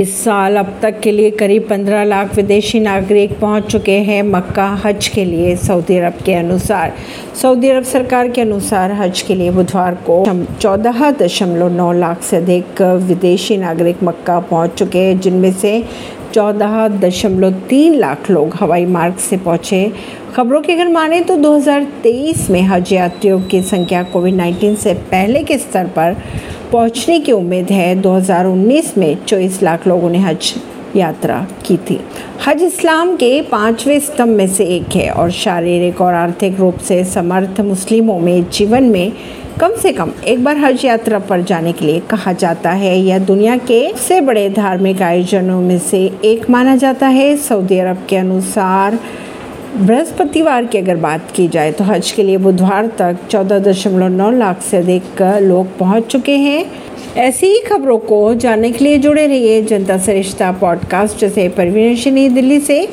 इस साल अब तक के लिए करीब 15 लाख विदेशी नागरिक पहुँच चुके हैं मक्का हज के लिए सऊदी अरब के अनुसार। सऊदी अरब सरकार के अनुसार हज के लिए बुधवार को चौदह दशमलव नौ लाख से अधिक विदेशी नागरिक मक्का पहुँच चुके हैं, जिनमें से चौदह दशमलव तीन लाख लोग हवाई मार्ग से पहुँचे। खबरों की अगर माने तो 2023 में हज यात्रियों की संख्या कोविड 19 से पहले के स्तर पर पहुँचने की उम्मीद है। 2019 में चौबीस लाख लोगों ने हज यात्रा की थी। हज इस्लाम के पाँचवें स्तंभ में से एक है और शारीरिक और आर्थिक रूप से समर्थ मुस्लिमों में जीवन में कम से कम एक बार हज यात्रा पर जाने के लिए कहा जाता है। यह दुनिया के सबसे बड़े धार्मिक आयोजनों में से एक माना जाता है। सऊदी अरब के अनुसार बृहस्पतिवार की अगर बात की जाए तो हज के लिए बुधवार तक चौदह दशमलव नौ लाख से अधिक लोग पहुँच चुके हैं। ऐसी ही खबरों को जानने के लिए जुड़े रहिए जनता सरिश्ता रिश्ता पॉडकास्ट से परवीन दिल्ली से।